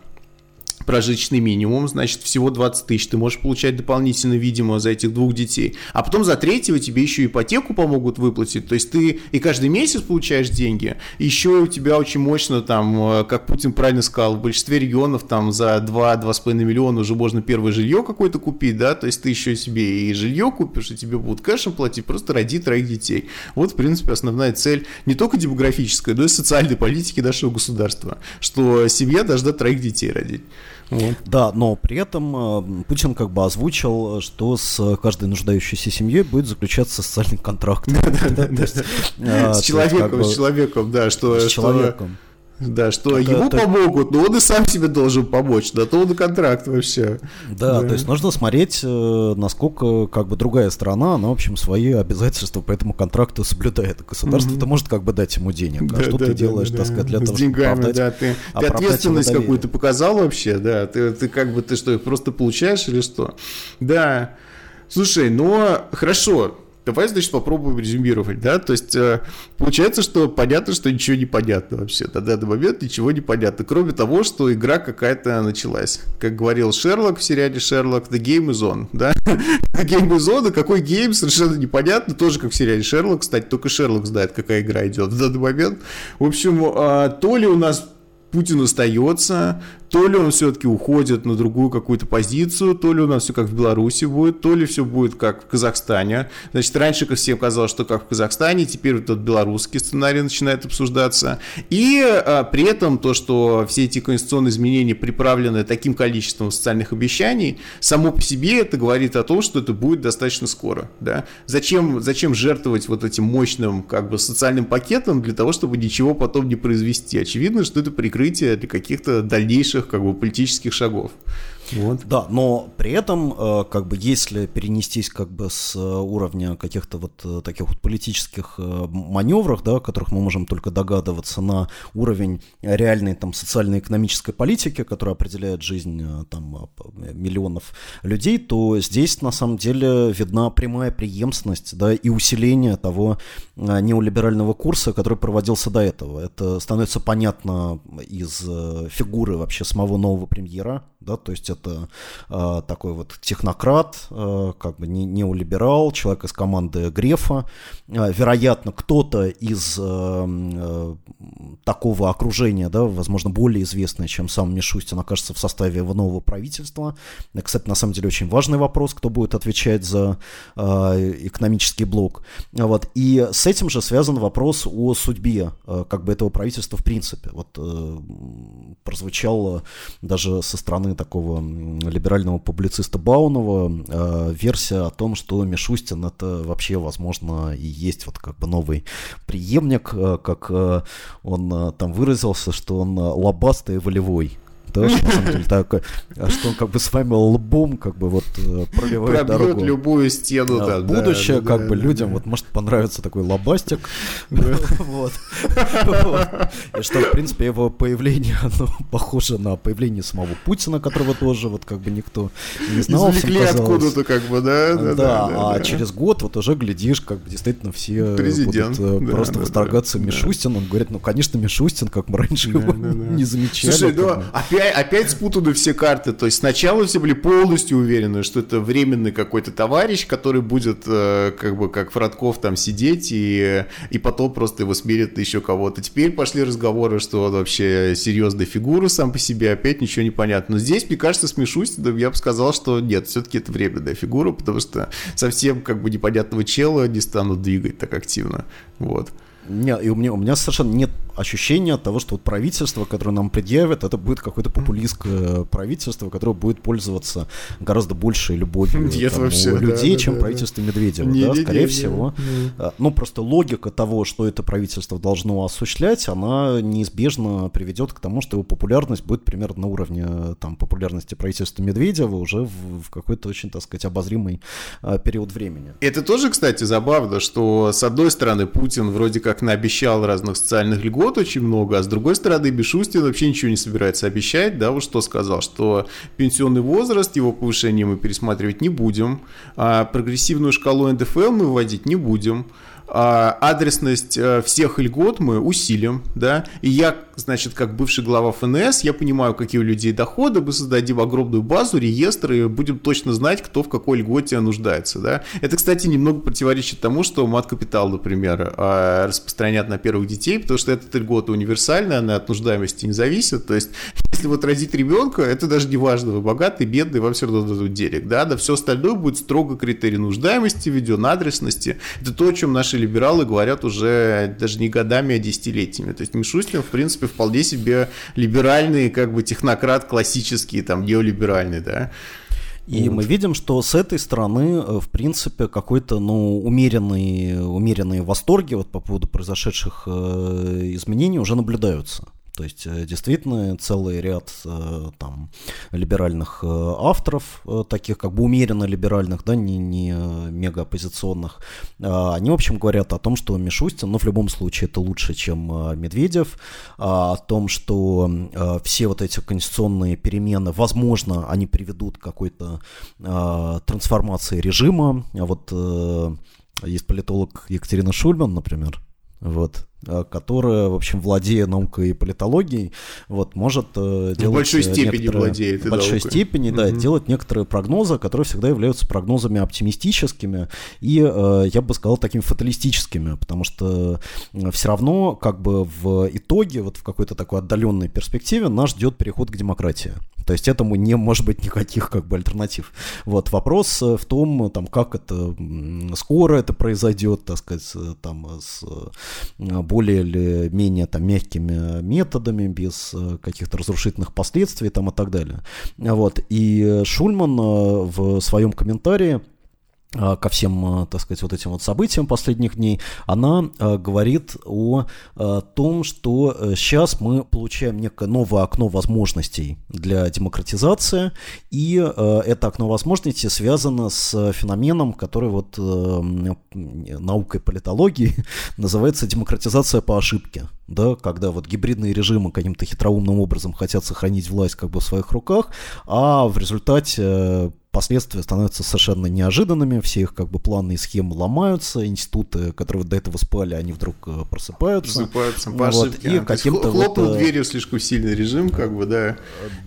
прожиточный минимум, значит, всего 20 тысяч ты можешь получать дополнительно, видимо, за этих двух детей. А потом за третьего тебе еще ипотеку помогут выплатить, то есть ты и каждый месяц получаешь деньги, еще у тебя очень мощно там, э, как Путин правильно сказал, в большинстве регионов там за 2-2,5 миллиона уже можно первое жилье какое-то купить, да, то есть ты еще себе и жилье купишь, и тебе будут кэшем платить, просто роди троих детей. Вот, в принципе, основная цель не только демографическая, но и социальной политики нашего государства, что семья должна троих детей родить. Вот. Да, но при этом э, Путин как бы озвучил, что с каждой нуждающейся семьей будет заключаться социальный контракт. Э, с человеком, с человеком, да, что... С человеком. Да, что это, ему это... помогут, но он и сам себе должен помочь, да, то он контракт вообще. Да, да, то есть нужно смотреть, э, насколько как бы другая страна, она, в общем, свои обязательства по этому контракту соблюдает. Государство-то угу. может как бы дать ему денег, а да, что да, ты да, делаешь, да, так сказать, для С того, деньгами, чтобы оправдать, да, ты, ты ответственность какую-то показал вообще, да, ты, ты как бы, ты что, их просто получаешь или что? Да, слушай, ну, хорошо, Давай, значит, попробуем резюмировать, да, то есть э, получается, что понятно, что ничего не понятно вообще, на данный момент ничего не понятно, кроме того, что игра какая-то началась. Как говорил Шерлок в сериале Шерлок, the game is on, да, the game is on, а какой гейм совершенно непонятно, тоже как в сериале Шерлок, кстати, только Шерлок знает, какая игра идет в данный момент. В общем, э, то ли у нас Путин остается, то ли он все-таки уходит на другую какую-то позицию, то ли у нас все как в Беларуси будет, то ли все будет как в Казахстане. Значит, раньше ко всем казалось, что как в Казахстане, теперь этот белорусский сценарий начинает обсуждаться. И а, при этом то, что все эти конституционные изменения приправлены таким количеством социальных обещаний, само по себе это говорит о том, что это будет достаточно скоро. Да? Зачем, зачем жертвовать вот этим мощным как бы социальным пакетом для того, чтобы ничего потом не произвести? Очевидно, что это прикрытие для каких-то дальнейших дальнейших как бы политических шагов. Вот. Да, но при этом, э, как бы, если перенестись как бы с э, уровня каких-то вот э, таких вот политических маневров, да, которых мы можем только догадываться, на уровень реальной там социально-экономической политики, которая определяет жизнь там миллионов людей, то здесь на самом деле видна прямая преемственность, да, и усиление того неолиберального курса, который проводился до этого. Это становится понятно из фигуры вообще самого нового премьера, да, то есть это э, такой вот технократ, э, как бы не, неолиберал, человек из команды Грефа. Э, вероятно, кто-то из э, э, такого окружения, да, возможно, более известный, чем сам Мишустин, окажется в составе его нового правительства. Кстати, на самом деле очень важный вопрос, кто будет отвечать за э, экономический блок. Вот. И с этим же связан вопрос о судьбе э, как бы этого правительства в принципе. Вот э, прозвучало даже со стороны такого либерального публициста Баунова э, версия о том, что Мишустин это вообще, возможно, и есть вот как бы новый преемник, э, как э, он там выразился, что он лобастый и волевой да, что, на самом деле, так, а что он как бы с вами лбом как бы вот э, пробивает Пробьет дорогу. любую стену, да, Будущее, да, как да, бы да, людям, да. вот может понравится такой лобастик, вот. И что, в принципе, его появление, оно похоже на появление самого Путина, которого тоже вот как бы никто не знал. Извлекли откуда-то как бы, да? Да, а через год вот уже глядишь, как бы действительно все будут э, просто восторгаться Мишустином, говорят, ну, конечно, Мишустин, как мы раньше его не замечали. Слушай, ну, опять опять, опять спутаны все карты. То есть сначала все были полностью уверены, что это временный какой-то товарищ, который будет э, как бы как Фродков там сидеть и, и потом просто его смирит еще кого-то. Теперь пошли разговоры, что он вообще серьезная фигура сам по себе, опять ничего не понятно. Но здесь, мне кажется, с Мишустиным я бы сказал, что нет, все-таки это временная фигура, потому что совсем как бы непонятного чела не станут двигать так активно. Вот. Нет, и у меня, у меня совершенно нет ощущение того, что вот правительство, которое нам предъявит, это будет какое-то популистское правительство, которое будет пользоваться гораздо большей любовью там, вообще, у людей, да, чем да, правительство да. Медведева. Не, да, не, скорее не, всего. Не, не. Ну, просто логика того, что это правительство должно осуществлять, она неизбежно приведет к тому, что его популярность будет примерно на уровне там, популярности правительства Медведева уже в, в какой-то очень, так сказать, обозримый а, период времени. Это тоже, кстати, забавно, что с одной стороны Путин вроде как наобещал разных социальных льгот, очень много, а с другой стороны Мишустин вообще ничего не собирается обещать, да, вот что сказал, что пенсионный возраст, его повышение мы пересматривать не будем, а прогрессивную шкалу НДФЛ мы вводить не будем, адресность э, всех льгот мы усилим, да, и я, значит, как бывший глава ФНС, я понимаю, какие у людей доходы, мы создадим огромную базу, реестр, и будем точно знать, кто в какой льготе нуждается, да. Это, кстати, немного противоречит тому, что мат-капитал, например, а, распространят на первых детей, потому что эта льгота универсальная, она от нуждаемости не зависит, то есть, если вот родить ребенка, это даже не важно, вы богатый, бедный, вам все равно дадут денег, да, да, все остальное будет строго критерий нуждаемости, введен адресности, это то, о чем наши наши либералы говорят уже даже не годами, а десятилетиями. То есть Мишустин, в принципе, вполне себе либеральный, как бы технократ классический, там, неолиберальный, да. И вот. мы видим, что с этой стороны, э, в принципе, какой-то, ну, умеренные, умеренные восторги вот по поводу произошедших э, изменений уже наблюдаются. То есть э, действительно целый ряд э, там либеральных э, авторов, таких как бы умеренно либеральных, да, не, не мега оппозиционных, они, в общем, говорят о том, что Мишустин, ну, в любом случае, это лучше, чем Медведев, о том, что все вот эти конституционные перемены, возможно, они приведут к какой-то трансформации режима. Вот есть политолог Екатерина Шульман, например, вот, которая, в общем, владея наукой и политологией, вот, может э, делать... В большой степени владеет. В большой наукой. степени, да, угу. делать некоторые прогнозы, которые всегда являются прогнозами оптимистическими и, э, я бы сказал, такими фаталистическими, потому что все равно, как бы в итоге, вот в какой-то такой отдаленной перспективе нас ждет переход к демократии. То есть этому не может быть никаких как бы альтернатив. Вот вопрос в том, там, как это скоро это произойдет, так сказать, там с более или менее там, мягкими методами, без э, каких-то разрушительных последствий там, и так далее. Вот. И Шульман э, в своем комментарии ко всем, так сказать, вот этим вот событиям последних дней, она говорит о, том, что сейчас мы получаем некое новое окно возможностей для демократизации, и это окно возможностей связано с феноменом, который вот наукой политологии называется демократизация по ошибке. Да, когда вот гибридные режимы каким-то хитроумным образом хотят сохранить власть как бы в своих руках, а в результате последствия становятся совершенно неожиданными, все их как бы планы и схемы ломаются, институты, которые до этого спали, они вдруг э, просыпаются. Просыпаются по вот, ошибке. И каким-то хлопнул вот, э, дверью слишком сильный режим, как бы, да.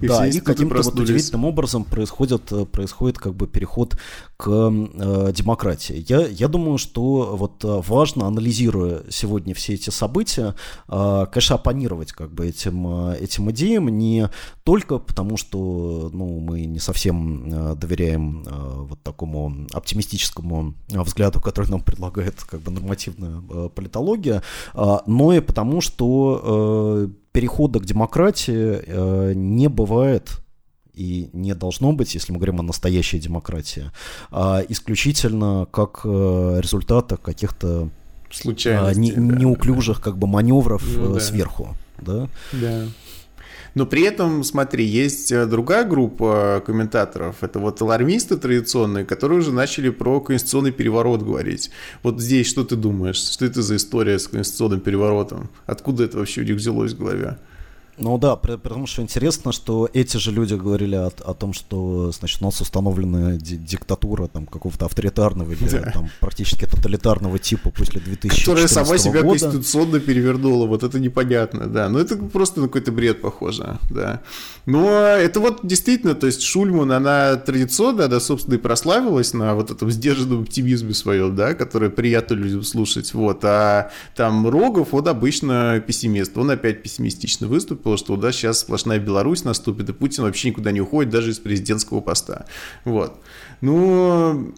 И да, и каким-то вот удивительным образом происходит, э, происходит как бы переход к э, демократии. Я, я думаю, что вот важно, анализируя сегодня все эти события, э, конечно, оппонировать как бы этим, этим идеям. Не только потому, что ну, мы не совсем э, доверяем вот такому оптимистическому взгляду, который нам предлагает как бы нормативная политология, но и потому, что перехода к демократии не бывает и не должно быть, если мы говорим о настоящей демократии, а исключительно как результата каких-то Случайностей, не, да, неуклюжих как бы маневров ну, да. сверху. Да? Да. Но при этом, смотри, есть э, другая группа комментаторов, это вот алармисты традиционные, которые уже начали про конституционный переворот говорить. Вот здесь что ты думаешь? Что это за история с конституционным переворотом? Откуда это вообще у них взялось в голове? Ну да, потому что интересно, что эти же люди говорили о, о том, что значит, у нас установлена диктатура там, какого-то авторитарного или да. там, практически тоталитарного типа после 2014 Которая сама себя года. конституционно перевернула, вот это непонятно, да. Но это просто на какой-то бред похоже, да. Но это вот действительно, то есть Шульман, она традиционно, да, собственно, и прославилась на вот этом сдержанном оптимизме своем, да, который приятно людям слушать, вот. А там Рогов, он обычно пессимист, он опять пессимистично выступил, сказал, что да, сейчас сплошная Беларусь наступит, и Путин вообще никуда не уходит, даже из президентского поста. Вот. Ну,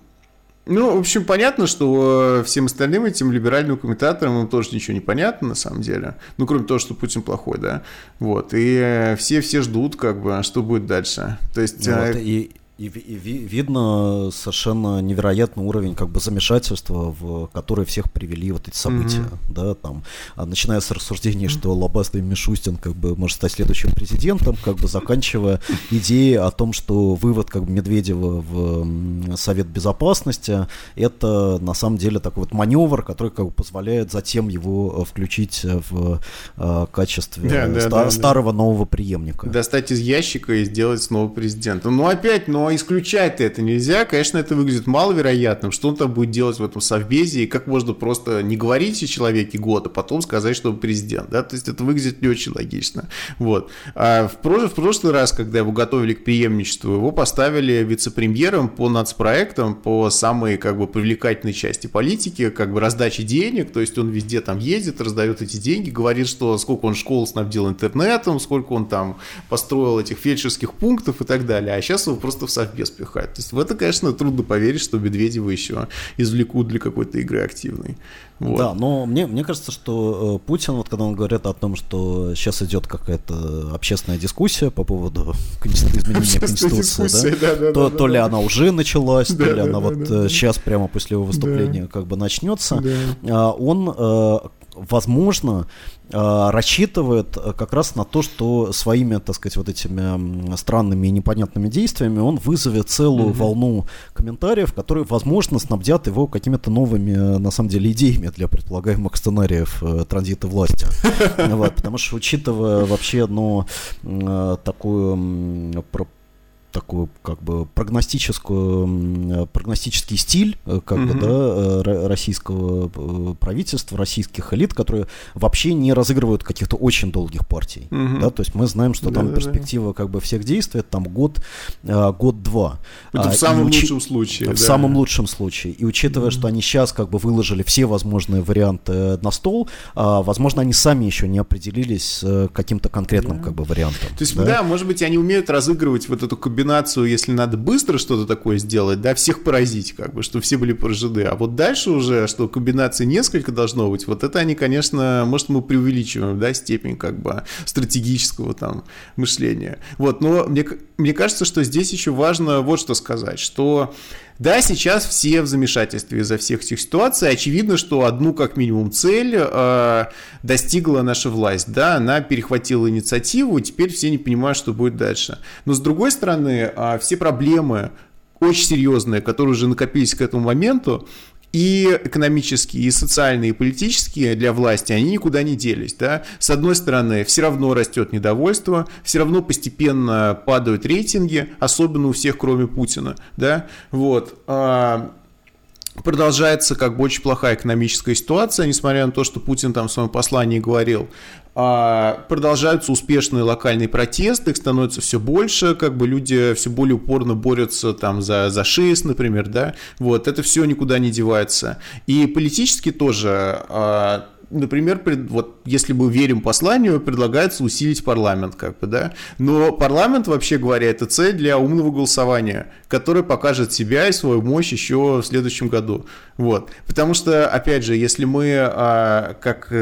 ну, в общем, понятно, что всем остальным этим либеральным комментаторам им тоже ничего не понятно, на самом деле. Ну, кроме того, что Путин плохой, да. Вот. И все, все ждут, как бы, что будет дальше. То есть... Вот, э, и, и, и видно совершенно невероятный уровень как бы замешательства, в который всех привели вот эти события, mm-hmm. да, там, а начиная с рассуждений, что Лобастый Мишустин как бы может стать следующим президентом, как бы заканчивая идеей о том, что вывод как бы Медведева в Совет Безопасности это на самом деле такой вот маневр, который как бы позволяет затем его включить в э, качестве да, да, ста- да, старого нового преемника. Достать из ящика и сделать снова президента. Ну опять, но исключать это нельзя. Конечно, это выглядит маловероятным. Что он там будет делать в этом совбезе, и как можно просто не говорить о человеке год, а потом сказать, что он президент. Да? То есть это выглядит не очень логично. Вот. А в, прошлый, в прошлый раз, когда его готовили к преемничеству, его поставили вице-премьером по нацпроектам, по самой как бы привлекательной части политики, как бы раздачи денег, то есть он везде там ездит, раздает эти деньги, говорит, что сколько он школ снабдил интернетом, сколько он там построил этих фельдшерских пунктов и так далее. А сейчас его просто совбез пихать. То есть в это, конечно, трудно поверить, что Медведева еще извлекут для какой-то игры активной. Вот. Да, но мне, мне кажется, что э, Путин, вот когда он говорит о том, что сейчас идет какая-то общественная дискуссия по поводу изменения Конституции, да, да, да, то, да, то ли она уже началась, да, то ли да, она да, вот да, сейчас прямо после его выступления да. как бы начнется, да. он, э, возможно, Э, рассчитывает э, как раз на то, что своими, так сказать, вот этими странными и непонятными действиями он вызовет целую mm-hmm. волну комментариев, которые, возможно, снабдят его какими-то новыми, э, на самом деле, идеями для предполагаемых сценариев транзита власти. Потому что, учитывая вообще, ну, такую такую как бы прогностическую прогностический стиль э, как угу. бы да э, российского э, правительства российских элит которые вообще не разыгрывают каких-то очень долгих партий угу. да то есть мы знаем что да, там да, перспектива да. как бы всех действий это там год год два это в самом учи... лучшем случае в да. самом лучшем случае и учитывая угу. что они сейчас как бы выложили все возможные варианты на стол а, возможно они сами еще не определились с каким-то конкретным да. как бы вариантом то есть да? да может быть они умеют разыгрывать вот эту кабинетную комбинацию, если надо быстро что-то такое сделать, да, всех поразить, как бы, чтобы все были поражены. А вот дальше уже, что комбинаций несколько должно быть, вот это они, конечно, может, мы преувеличиваем, да, степень, как бы, стратегического там мышления. Вот, но мне, мне кажется, что здесь еще важно вот что сказать, что да, сейчас все в замешательстве из-за всех этих ситуаций. Очевидно, что одну как минимум цель э, достигла наша власть. Да, она перехватила инициативу, и теперь все не понимают, что будет дальше. Но с другой стороны, э, все проблемы очень серьезные, которые уже накопились к этому моменту, и экономические, и социальные, и политические для власти, они никуда не делись. Да? С одной стороны, все равно растет недовольство, все равно постепенно падают рейтинги, особенно у всех, кроме Путина. Да? Вот. А, продолжается как бы очень плохая экономическая ситуация, несмотря на то, что Путин там в своем послании говорил, продолжаются успешные локальные протесты, их становится все больше, как бы люди все более упорно борются там за, за ШИС, например, да, вот, это все никуда не девается. И политически тоже а, например, вот если мы верим посланию, предлагается усилить парламент, как бы, да. Но парламент, вообще говоря, это цель для умного голосования, которое покажет себя и свою мощь еще в следующем году. Вот. Потому что, опять же, если мы, а, как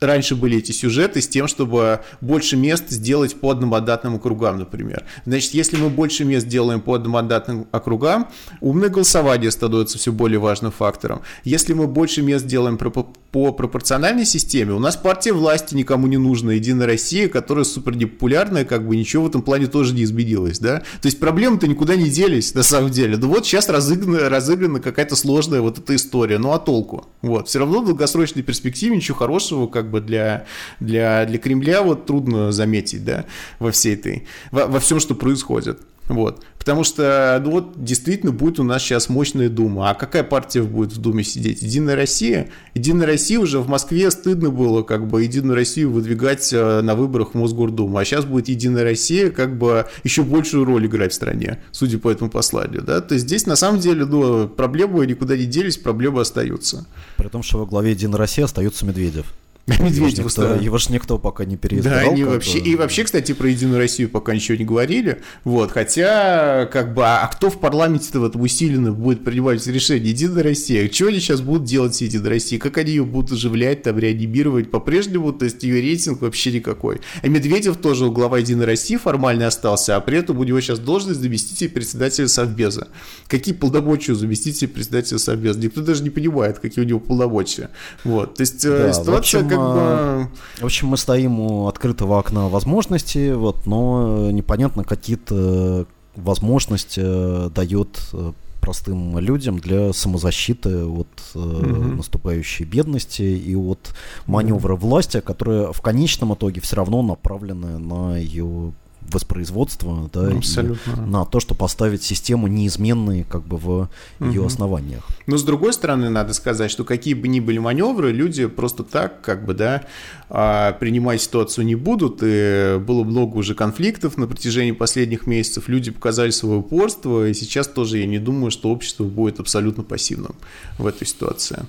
раньше были эти сюжеты с тем, чтобы больше мест сделать по одномандатным округам, например. Значит, если мы больше мест делаем по одномандатным округам, умное голосование становится все более важным фактором. Если мы больше мест делаем по, по пропорциональной системе, у нас партия власти никому не нужна, Единая Россия, которая супер непопулярная, как бы ничего в этом плане тоже не изменилось, да? То есть проблемы-то никуда не делись, на самом деле. Ну вот сейчас разыграна, разыграна какая-то сложная вот эта история, ну а толку? Вот, все равно в долгосрочной перспективе ничего хорошего, как как бы для, для, для Кремля вот трудно заметить, да, во всей этой, во, во всем, что происходит. Вот. Потому что, ну вот, действительно будет у нас сейчас мощная Дума. А какая партия будет в Думе сидеть? Единая Россия? Единая Россия уже в Москве стыдно было как бы Единую Россию выдвигать э, на выборах в Мосгордуму. А сейчас будет Единая Россия как бы еще большую роль играть в стране, судя по этому посланию. Да? То есть здесь на самом деле ну, проблемы никуда не делись, проблемы остаются. При том, что во главе Единой России остается Медведев. Медведев его, никто, его же никто пока не переизбрал. Да, они вообще, и вообще, кстати, про Единую Россию пока ничего не говорили. Вот, хотя, как бы, а, а кто в парламенте-то в этом усиленно будет принимать решение? Единая Россия. Что они сейчас будут делать с Единой Россией? Как они ее будут оживлять, там, реанимировать по-прежнему? То есть ее рейтинг вообще никакой. А Медведев тоже глава Единой России формально остался, а при этом у него сейчас должность заместителя председателя Совбеза. Какие полномочия у заместителя председателя Совбеза? Никто даже не понимает, какие у него полномочия. Вот, то есть э, да, ситуация как бы... В общем, мы стоим у открытого окна возможностей, вот, но непонятно, какие-то возможности э, дает э, простым людям для самозащиты от э, угу. наступающей бедности и от маневра угу. власти, которые в конечном итоге все равно направлены на ее воспроизводства, да, Абсолютно. на то, что поставить систему неизменной как бы в угу. ее основаниях. Но с другой стороны, надо сказать, что какие бы ни были маневры, люди просто так, как бы, да, а, принимать ситуацию не будут, и было много уже конфликтов на протяжении последних месяцев, люди показали свое упорство, и сейчас тоже я не думаю, что общество будет абсолютно пассивным в этой ситуации.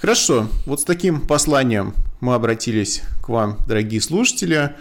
Хорошо, вот с таким посланием мы обратились к вам, дорогие слушатели.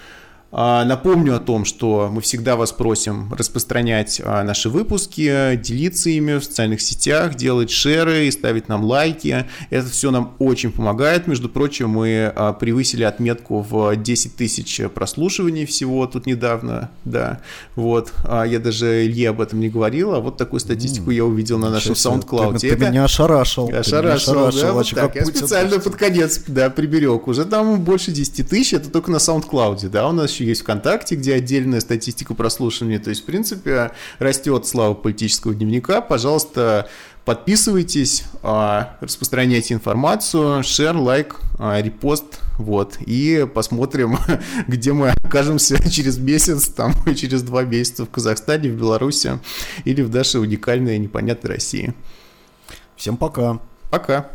А, напомню о том, что мы всегда вас просим распространять а, наши выпуски, делиться ими в социальных сетях, делать шеры и ставить нам лайки. Это все нам очень помогает. Между прочим, мы а, превысили отметку в 10 тысяч прослушиваний всего тут недавно. Да, вот. Я даже Илье об этом не говорил, а вот такую статистику я увидел на нашем SoundCloud. Ты, ты меня ошарашил. Ошарашил, да, вот так. Я специально под конец да, приберег. Уже там больше 10 тысяч, это только на SoundCloud, да, у нас еще есть ВКонтакте, где отдельная статистика прослушивания. То есть, в принципе, растет слава политического дневника. Пожалуйста, подписывайтесь, а, распространяйте информацию, шер, лайк, а, репост, вот, и посмотрим, где мы окажемся через месяц, там, через два месяца в Казахстане, в Беларуси или в нашей уникальной непонятной России. Всем пока. Пока.